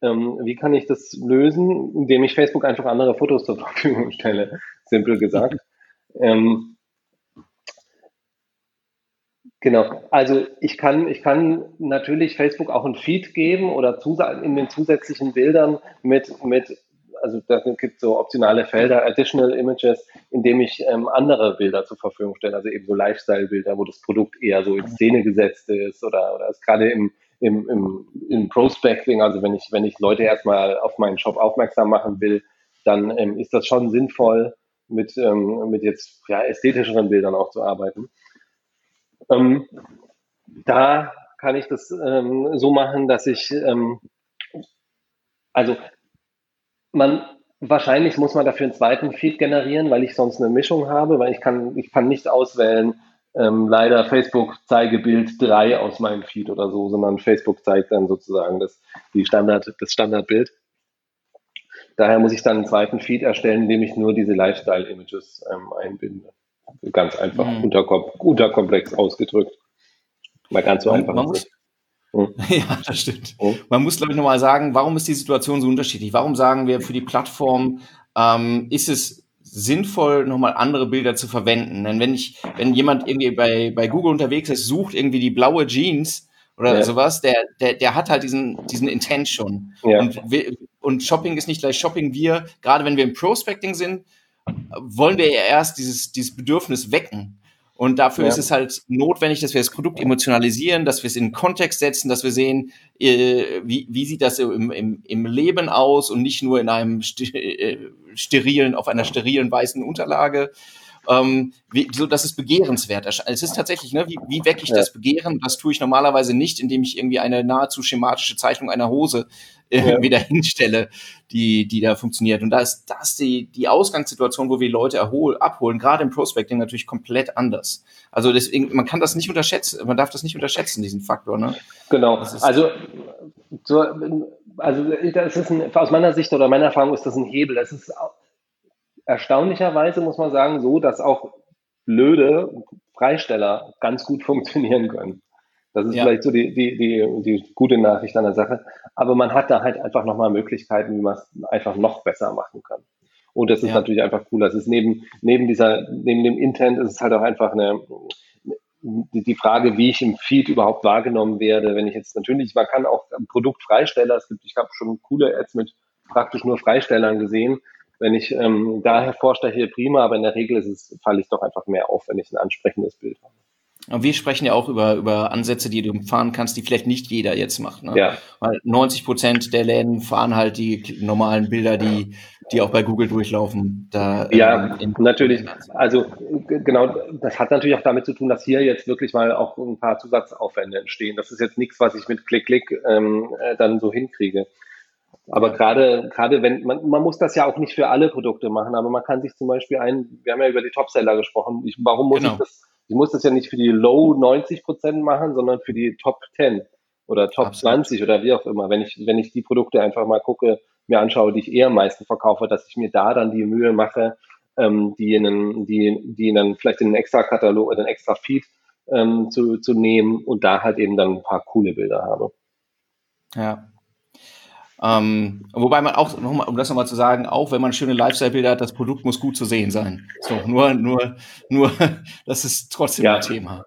Ähm, wie kann ich das lösen? Indem ich Facebook einfach andere Fotos zur Verfügung stelle, simpel gesagt. Ähm, genau, also ich kann, ich kann natürlich Facebook auch ein Feed geben oder in den zusätzlichen Bildern mit, mit also da gibt so optionale Felder, Additional Images, indem ich ähm, andere Bilder zur Verfügung stelle, also eben so Lifestyle-Bilder, wo das Produkt eher so in Szene gesetzt ist oder, oder ist gerade im, im, im, im Prospecting, also wenn ich, wenn ich Leute erstmal auf meinen Shop aufmerksam machen will, dann ähm, ist das schon sinnvoll, mit, ähm, mit jetzt ja, ästhetischeren Bildern auch zu arbeiten. Ähm, da kann ich das ähm, so machen, dass ich, ähm, also man, wahrscheinlich muss man dafür einen zweiten Feed generieren, weil ich sonst eine Mischung habe, weil ich kann, ich kann nicht auswählen, ähm, leider Facebook Zeigebild 3 aus meinem Feed oder so, sondern Facebook zeigt dann sozusagen das, die Standard, das Standardbild. Daher muss ich dann einen zweiten Feed erstellen, indem ich nur diese Lifestyle-Images ähm, einbinde. Ganz einfach, mhm. unterkomplex ausgedrückt. Mal ganz so einfach. Man muss, hm. <laughs> Ja, das stimmt. Hm. Man muss, glaube ich, nochmal sagen, warum ist die Situation so unterschiedlich? Warum sagen wir für die Plattform, ähm, ist es sinnvoll, nochmal andere Bilder zu verwenden. Denn wenn ich, wenn jemand irgendwie bei, bei Google unterwegs ist, sucht irgendwie die blaue Jeans oder ja. sowas, der, der, der hat halt diesen, diesen Intent schon. Ja. Und, und Shopping ist nicht gleich Shopping. Wir, gerade wenn wir im Prospecting sind, wollen wir ja erst dieses, dieses Bedürfnis wecken. Und dafür ja. ist es halt notwendig, dass wir das Produkt emotionalisieren, dass wir es in den Kontext setzen, dass wir sehen, äh, wie, wie sieht das im, im, im Leben aus und nicht nur in einem äh, sterilen, auf einer sterilen weißen Unterlage ähm, wie, so dass es begehrenswert erscheint. Es ist tatsächlich, ne, wie, wie wecke ich ja. das Begehren? Das tue ich normalerweise nicht, indem ich irgendwie eine nahezu schematische Zeichnung einer Hose äh, ja. wieder <laughs> hinstelle, die, die da funktioniert. Und da ist das die, die Ausgangssituation, wo wir Leute erhol, abholen, gerade im Prospecting natürlich komplett anders. Also deswegen, man kann das nicht unterschätzen, man darf das nicht unterschätzen, diesen Faktor. Ne? Genau. Also, so, also das ist ein, aus meiner Sicht oder meiner Erfahrung ist das ein Hebel. Das ist erstaunlicherweise muss man sagen, so, dass auch blöde Freisteller ganz gut <laughs> funktionieren können. Das ist ja. vielleicht so die, die, die, die gute Nachricht an der Sache. Aber man hat da halt einfach nochmal Möglichkeiten, wie man es einfach noch besser machen kann. Und das ist ja. natürlich einfach cool. Das ist neben, neben dieser, neben dem Intent ist es halt auch einfach eine, die, Frage, wie ich im Feed überhaupt wahrgenommen werde. Wenn ich jetzt natürlich, man kann auch Produktfreisteller, es gibt, ich habe schon coole Ads mit praktisch nur Freistellern gesehen, wenn ich ähm, da hervorsteche, prima, aber in der Regel ist es, falle ich doch einfach mehr auf, wenn ich ein ansprechendes Bild habe. Und wir sprechen ja auch über, über Ansätze, die du fahren kannst, die vielleicht nicht jeder jetzt macht. Ne? Ja. Weil 90 Prozent der Läden fahren halt die normalen Bilder, die, die auch bei Google durchlaufen. Da, ja, ähm, natürlich. Also genau, das hat natürlich auch damit zu tun, dass hier jetzt wirklich mal auch ein paar Zusatzaufwände entstehen. Das ist jetzt nichts, was ich mit Klick, Klick ähm, äh, dann so hinkriege. Aber gerade, gerade wenn, man, man muss das ja auch nicht für alle Produkte machen, aber man kann sich zum Beispiel ein, wir haben ja über die Topseller gesprochen, ich, warum muss genau. ich das, ich muss das ja nicht für die Low 90 Prozent machen, sondern für die Top 10 oder Top Absolut. 20 oder wie auch immer. Wenn ich, wenn ich die Produkte einfach mal gucke, mir anschaue, die ich eher am meisten verkaufe, dass ich mir da dann die Mühe mache, ähm, die in einen, die, die dann vielleicht in einen extra Katalog oder einen extra Feed ähm, zu, zu nehmen und da halt eben dann ein paar coole Bilder habe. Ja, ähm, wobei man auch, noch mal, um das nochmal zu sagen, auch wenn man schöne Lifestyle-Bilder hat, das Produkt muss gut zu sehen sein. So, nur, nur, nur, <laughs> das ist trotzdem ja. ein Thema.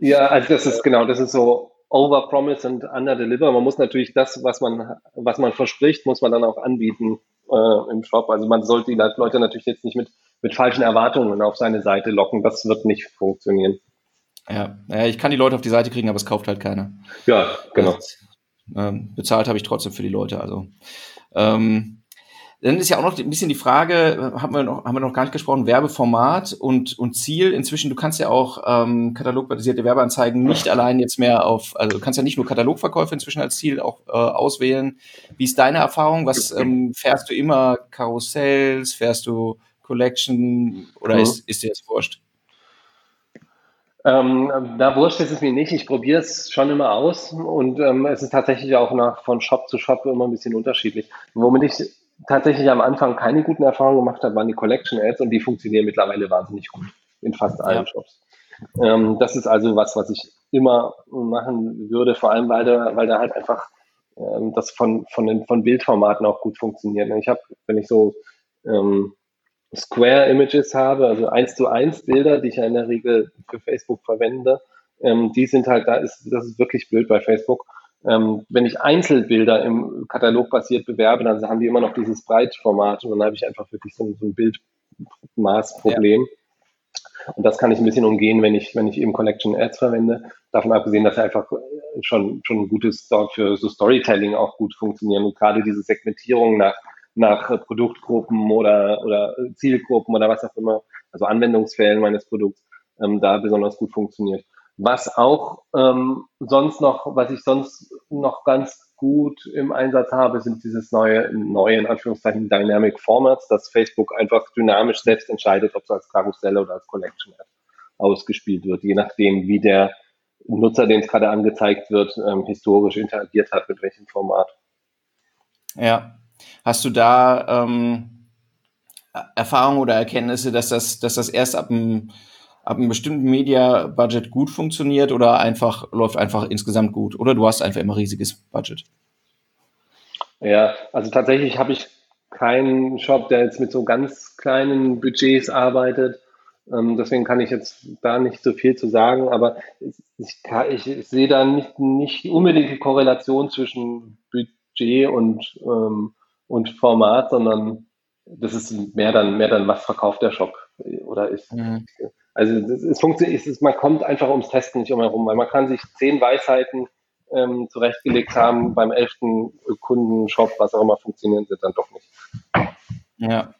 Ja, also das ist genau, das ist so over promise and under deliver. Man muss natürlich das, was man, was man verspricht, muss man dann auch anbieten äh, im Shop. Also man sollte die Leute natürlich jetzt nicht mit, mit falschen Erwartungen auf seine Seite locken. Das wird nicht funktionieren. Ja, ich kann die Leute auf die Seite kriegen, aber es kauft halt keiner. Ja, genau. Das, ähm, bezahlt habe ich trotzdem für die Leute. Also ähm, dann ist ja auch noch ein bisschen die Frage, haben wir noch, haben wir noch gar nicht gesprochen, Werbeformat und, und Ziel. Inzwischen, du kannst ja auch ähm, katalogbasierte Werbeanzeigen nicht allein jetzt mehr auf, also du kannst ja nicht nur Katalogverkäufe inzwischen als Ziel auch äh, auswählen. Wie ist deine Erfahrung? Was ähm, fährst du immer Karussells, fährst du Collection oder mhm. ist, ist dir das wurscht? Ähm, da wurscht ist es mir nicht. Ich probiere es schon immer aus und ähm, es ist tatsächlich auch nach, von Shop zu Shop immer ein bisschen unterschiedlich. Womit ich tatsächlich am Anfang keine guten Erfahrungen gemacht habe, waren die Collection Ads und die funktionieren mittlerweile wahnsinnig gut in fast allen ja. Shops. Ähm, das ist also was, was ich immer machen würde, vor allem weil da, weil da halt einfach ähm, das von, von den von Bildformaten auch gut funktioniert. Ich habe, wenn ich so ähm, Square Images habe, also eins zu eins Bilder, die ich ja in der Regel für Facebook verwende, ähm, die sind halt, da ist, das ist wirklich blöd bei Facebook. Ähm, wenn ich Einzelbilder im Katalog basiert bewerbe, dann haben die immer noch dieses Breitformat und dann habe ich einfach wirklich so, so ein Bildmaßproblem. Ja. Und das kann ich ein bisschen umgehen, wenn ich, wenn ich eben Collection Ads verwende. Davon abgesehen, dass sie einfach schon, schon ein gutes für so Storytelling auch gut funktionieren und gerade diese Segmentierung nach nach Produktgruppen oder, oder Zielgruppen oder was auch immer, also Anwendungsfällen meines Produkts, ähm, da besonders gut funktioniert. Was auch ähm, sonst noch, was ich sonst noch ganz gut im Einsatz habe, sind dieses neue, neue in Anführungszeichen Dynamic Formats, dass Facebook einfach dynamisch selbst entscheidet, ob es als Karussell oder als Collection Ad ausgespielt wird, je nachdem, wie der Nutzer, dem es gerade angezeigt wird, ähm, historisch interagiert hat, mit welchem Format. Ja, Hast du da ähm, Erfahrungen oder Erkenntnisse, dass das, dass das erst ab einem, ab einem bestimmten Media-Budget gut funktioniert oder einfach läuft einfach insgesamt gut? Oder du hast einfach immer riesiges Budget? Ja, also tatsächlich habe ich keinen Shop, der jetzt mit so ganz kleinen Budgets arbeitet. Ähm, deswegen kann ich jetzt da nicht so viel zu sagen, aber ich, kann, ich, sehe da nicht, nicht unbedingt die Korrelation zwischen Budget und ähm, und Format, sondern das ist mehr dann, mehr dann, was verkauft der Shop oder ist. Mhm. Also es, es funktioniert, es, man kommt einfach ums Testen nicht umherum, weil man kann sich zehn Weisheiten ähm, zurechtgelegt haben, beim elften Kundenshop, was auch immer, funktionieren sie dann doch nicht. Ja.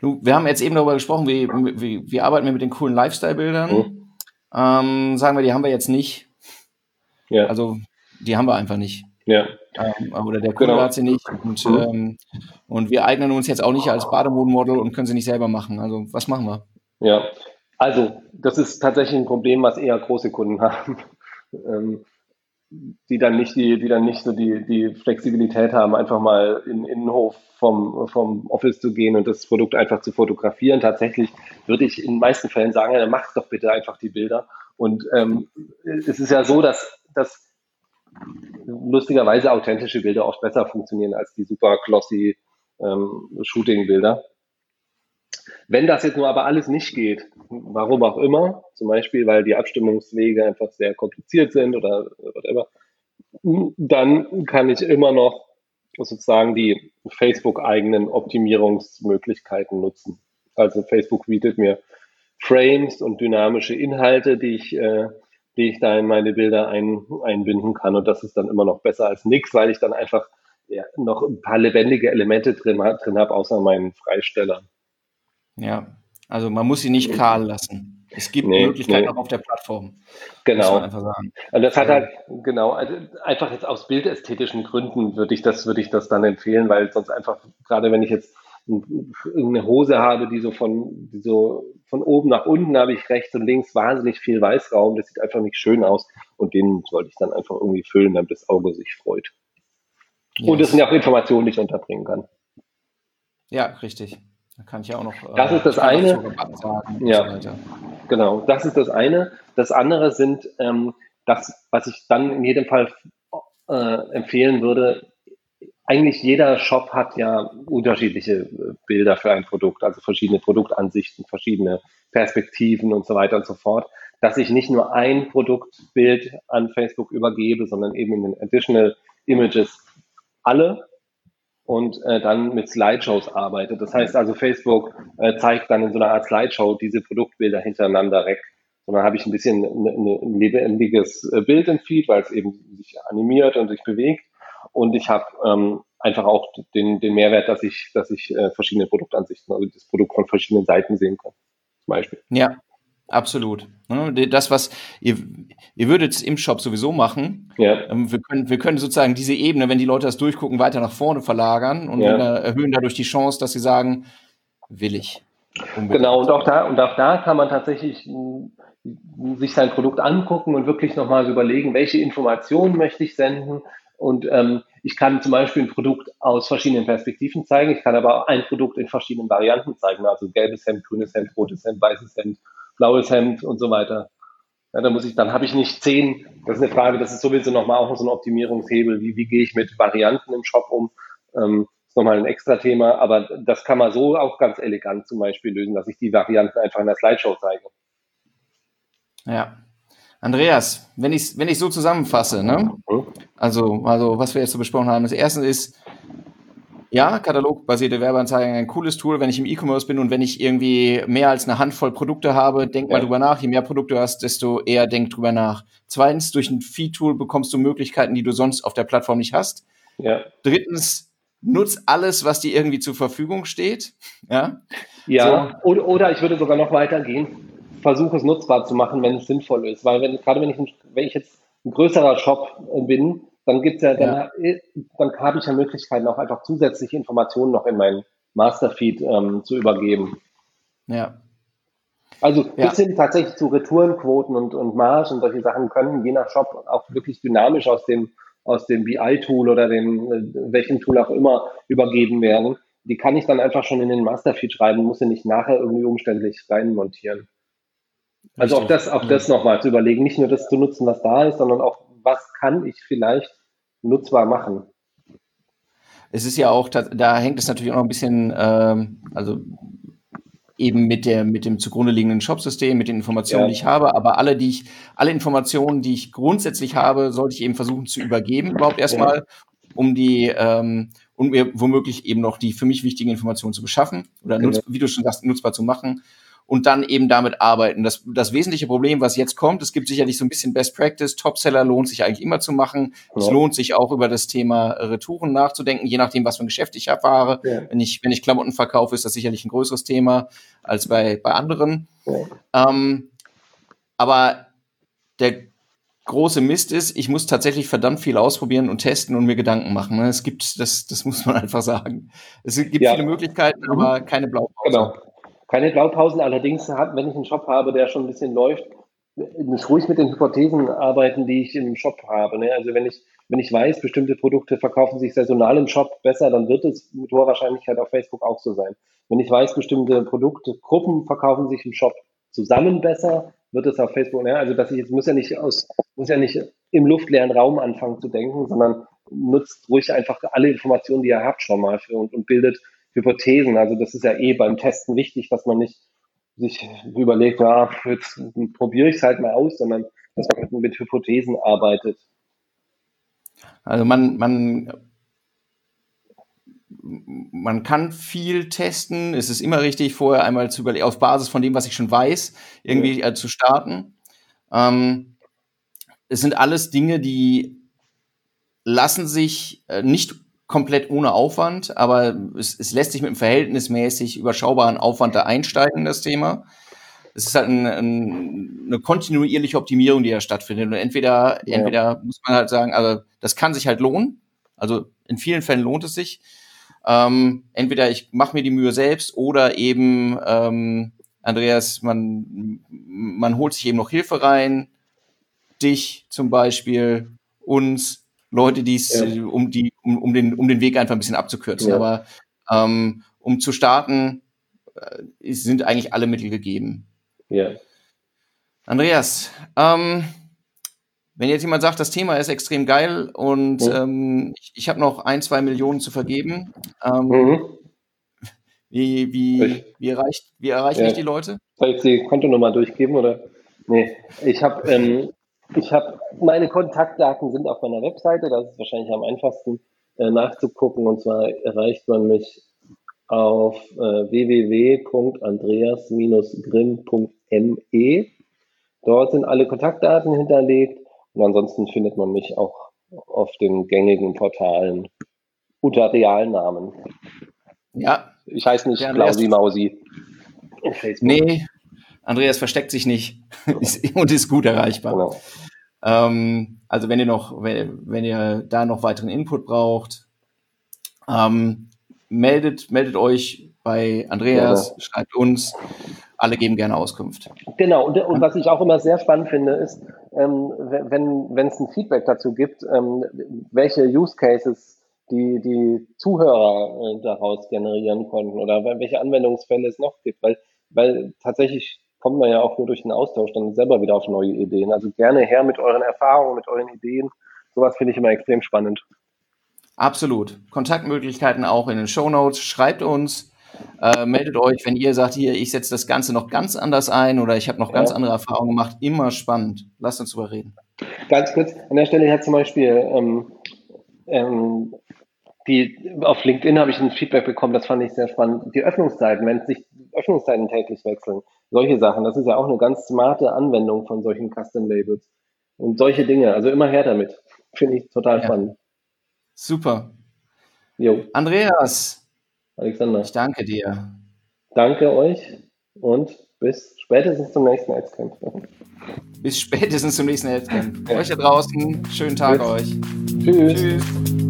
Du, wir haben jetzt eben darüber gesprochen, wie, wie, wie arbeiten wir mit den coolen Lifestyle-Bildern. Mhm. Ähm, sagen wir, die haben wir jetzt nicht. Ja. Also die haben wir einfach nicht. Ja. Ähm, oder der Kunde genau. hat sie nicht. Und, mhm. ähm, und wir eignen uns jetzt auch nicht als Bademodenmodel und können sie nicht selber machen. Also was machen wir? Ja, also das ist tatsächlich ein Problem, was eher große Kunden <laughs> haben. Ähm, die dann nicht die, die dann nicht so die, die Flexibilität haben, einfach mal in, in den Innenhof vom, vom Office zu gehen und das Produkt einfach zu fotografieren. Tatsächlich würde ich in den meisten Fällen sagen, ja, dann mach doch bitte einfach die Bilder. Und ähm, es ist ja so, dass, dass lustigerweise authentische Bilder oft besser funktionieren als die super glossy ähm, Shooting-Bilder. Wenn das jetzt nur aber alles nicht geht, warum auch immer, zum Beispiel, weil die Abstimmungswege einfach sehr kompliziert sind oder whatever, dann kann ich immer noch sozusagen die Facebook-eigenen Optimierungsmöglichkeiten nutzen. Also Facebook bietet mir Frames und dynamische Inhalte, die ich, äh, die ich da in meine Bilder ein, einbinden kann. Und das ist dann immer noch besser als nichts, weil ich dann einfach ja, noch ein paar lebendige Elemente drin, drin habe, außer meinen Freistellern. Ja, also man muss sie nicht kahl lassen. Es gibt nee, Möglichkeiten nee. auch auf der Plattform. Genau. Und das hat halt, genau, also einfach jetzt aus bildästhetischen Gründen würde ich das, würde ich das dann empfehlen, weil sonst einfach, gerade wenn ich jetzt eine Hose habe, die so von, die so von oben nach unten habe ich rechts und links wahnsinnig viel Weißraum, das sieht einfach nicht schön aus und den sollte ich dann einfach irgendwie füllen, damit das Auge sich freut. Yes. Und es sind ja auch Informationen, die ich unterbringen kann. Ja, richtig. Da kann ich ja auch noch. Das äh, ist das eine. ja, so genau. Das ist das eine. Das andere sind ähm, das, was ich dann in jedem Fall äh, empfehlen würde. Eigentlich jeder Shop hat ja unterschiedliche äh, Bilder für ein Produkt, also verschiedene Produktansichten, verschiedene Perspektiven und so weiter und so fort. Dass ich nicht nur ein Produktbild an Facebook übergebe, sondern eben in den Additional Images alle und äh, dann mit Slideshows arbeitet. Das heißt also, Facebook äh, zeigt dann in so einer Art Slideshow diese Produktbilder hintereinander weg. Und dann habe ich ein bisschen ein, lebendiges äh, Bild im Feed, weil es eben sich animiert und sich bewegt. Und ich habe ähm, einfach auch den, den Mehrwert, dass ich, dass ich äh, verschiedene Produktansichten, also das Produkt von verschiedenen Seiten sehen kann. Zum Beispiel. Ja, Absolut. Ne, das, was ihr, ihr würdet es im Shop sowieso machen. Ja. Ähm, wir, können, wir können sozusagen diese Ebene, wenn die Leute das durchgucken, weiter nach vorne verlagern und ja. erhöhen dadurch die Chance, dass sie sagen, will ich. Unbedingt. Genau, und auch da, und auch da kann man tatsächlich mm, sich sein Produkt angucken und wirklich nochmal überlegen, welche Informationen möchte ich senden. Und ähm, ich kann zum Beispiel ein Produkt aus verschiedenen Perspektiven zeigen. Ich kann aber auch ein Produkt in verschiedenen Varianten zeigen. Also gelbes Hemd, grünes Hemd, rotes Hemd, weißes Hemd blaues Hemd und so weiter. Ja, dann muss ich, dann habe ich nicht zehn. Das ist eine Frage, das ist sowieso nochmal auch so ein Optimierungshebel. Wie, wie gehe ich mit Varianten im Shop um? Ähm, ist nochmal ein extra Thema, aber das kann man so auch ganz elegant zum Beispiel lösen, dass ich die Varianten einfach in der Slideshow zeige. Ja. Andreas, wenn ich wenn ich so zusammenfasse, ne? Also, also was wir jetzt so besprochen haben, das erste ist, ja, katalogbasierte Werbeanzeigen, ein cooles Tool, wenn ich im E-Commerce bin und wenn ich irgendwie mehr als eine Handvoll Produkte habe, denk ja. mal drüber nach. Je mehr Produkte du hast, desto eher denk drüber nach. Zweitens, durch ein Feed-Tool bekommst du Möglichkeiten, die du sonst auf der Plattform nicht hast. Ja. Drittens, nutz alles, was dir irgendwie zur Verfügung steht. Ja, ja. So. Oder, oder ich würde sogar noch weitergehen. Versuche es nutzbar zu machen, wenn es sinnvoll ist. Weil wenn, gerade wenn ich, wenn ich jetzt ein größerer Shop bin, dann gibt's ja, dann, ja. dann habe ich ja Möglichkeiten, auch einfach zusätzliche Informationen noch in meinen Masterfeed ähm, zu übergeben. Ja. Also bis ja. hin tatsächlich zu Retourenquoten und, und Margen und solche Sachen können je nach Shop auch wirklich dynamisch aus dem, aus dem BI-Tool oder dem, äh, welchem Tool auch immer übergeben werden. Die kann ich dann einfach schon in den Masterfeed schreiben, muss sie nicht nachher irgendwie umständlich reinmontieren. Also auch das, auch das nochmal zu überlegen, nicht nur das zu nutzen, was da ist, sondern auch was kann ich vielleicht nutzbar machen. Es ist ja auch, da hängt es natürlich auch noch ein bisschen, ähm, also eben mit der mit dem zugrunde liegenden Shopsystem, mit den Informationen, ja. die ich habe, aber alle, die ich, alle Informationen, die ich grundsätzlich habe, sollte ich eben versuchen zu übergeben, überhaupt erstmal, ja. um die, ähm, um mir womöglich eben noch die für mich wichtigen Informationen zu beschaffen oder genau. wie du schon sagst, nutzbar zu machen. Und dann eben damit arbeiten. Das, das wesentliche Problem, was jetzt kommt, es gibt sicherlich so ein bisschen Best Practice, Topseller lohnt sich eigentlich immer zu machen. Ja. Es lohnt sich auch über das Thema Retouren nachzudenken, je nachdem, was für ein Geschäft ich erfahre. Ja. Wenn ich, wenn ich Klamotten verkaufe, ist das sicherlich ein größeres Thema als bei, bei anderen. Ja. Ähm, aber der große Mist ist, ich muss tatsächlich verdammt viel ausprobieren und testen und mir Gedanken machen. Ne? Es gibt, das, das muss man <laughs> einfach sagen. Es gibt ja. viele Möglichkeiten, aber mhm. keine Blaupause. Genau. Keine Blaupausen, allerdings, wenn ich einen Shop habe, der schon ein bisschen läuft, muss ruhig mit den Hypothesen arbeiten, die ich im Shop habe. Ne? Also wenn ich, wenn ich weiß, bestimmte Produkte verkaufen sich saisonal im Shop besser, dann wird es mit hoher Wahrscheinlichkeit auf Facebook auch so sein. Wenn ich weiß, bestimmte Produktgruppen verkaufen sich im Shop zusammen besser, wird es auf Facebook, ja, also dass ich jetzt muss ja nicht aus, muss ja nicht im luftleeren Raum anfangen zu denken, sondern nutzt ruhig einfach alle Informationen, die ihr habt schon mal für, und, und bildet Hypothesen. Also das ist ja eh beim Testen wichtig, dass man nicht sich überlegt, ja, jetzt probiere ich es halt mal aus, sondern dass man mit, mit Hypothesen arbeitet. Also man, man man kann viel testen. Es ist immer richtig, vorher einmal zu überlegen, auf Basis von dem, was ich schon weiß, irgendwie äh, zu starten. Ähm, es sind alles Dinge, die lassen sich äh, nicht komplett ohne Aufwand, aber es, es lässt sich mit einem verhältnismäßig überschaubaren Aufwand da einsteigen in das Thema. Es ist halt ein, ein, eine kontinuierliche Optimierung, die da stattfindet. Und entweder, ja. entweder muss man halt sagen, also das kann sich halt lohnen. Also in vielen Fällen lohnt es sich. Ähm, entweder ich mache mir die Mühe selbst oder eben, ähm, Andreas, man, man holt sich eben noch Hilfe rein, dich zum Beispiel, uns, Leute, die es, ja. um die, um, um, den, um den Weg einfach ein bisschen abzukürzen. Ja. Aber ähm, um zu starten, äh, sind eigentlich alle Mittel gegeben. Ja. Andreas, ähm, wenn jetzt jemand sagt, das Thema ist extrem geil und mhm. ähm, ich, ich habe noch ein, zwei Millionen zu vergeben, ähm, mhm. wie, wie, wie, erreicht, wie erreiche ja. ich die Leute? Soll ich die Kontonummer durchgeben oder? Nee, ich habe ähm, ich habe meine Kontaktdaten sind auf meiner Webseite, das ist wahrscheinlich am einfachsten äh, nachzugucken und zwar erreicht man mich auf äh, www.andreas-grimm.me. Dort sind alle Kontaktdaten hinterlegt und ansonsten findet man mich auch auf den gängigen Portalen unter Realnamen. Ja. Ich heiße nicht Klausi Mausi. Nee, Andreas versteckt sich nicht <laughs> und ist gut erreichbar. Genau. Ähm, also wenn ihr noch, wenn, ihr da noch weiteren Input braucht, ähm, meldet, meldet euch bei Andreas, ja. schreibt uns alle geben gerne Auskunft. Genau, und, und was ich auch immer sehr spannend finde, ist, ähm, wenn wenn es ein Feedback dazu gibt, ähm, welche Use Cases die, die Zuhörer äh, daraus generieren konnten oder welche Anwendungsfälle es noch gibt, weil, weil tatsächlich kommt man ja auch nur durch den Austausch dann selber wieder auf neue Ideen. Also gerne her mit euren Erfahrungen, mit euren Ideen. Sowas finde ich immer extrem spannend. Absolut. Kontaktmöglichkeiten auch in den Show Notes. Schreibt uns, äh, meldet euch, wenn ihr sagt, hier, ich setze das Ganze noch ganz anders ein oder ich habe noch ganz andere Erfahrungen gemacht. Immer spannend. Lasst uns drüber reden. Ganz kurz, an der Stelle hat zum Beispiel ähm, ähm, die, auf LinkedIn habe ich ein Feedback bekommen, das fand ich sehr spannend. Die Öffnungszeiten, wenn sich Öffnungszeiten täglich wechseln, solche Sachen, das ist ja auch eine ganz smarte Anwendung von solchen Custom Labels. Und solche Dinge, also immer her damit. Finde ich total ja. spannend. Super. Jo. Andreas, Alexander. Ich danke dir. Danke euch und bis spätestens zum nächsten Hetzcamp. Bis spätestens zum nächsten Hetzcamp. Ja. Euch da draußen, schönen Tag Tschüss. euch. Tschüss. Tschüss.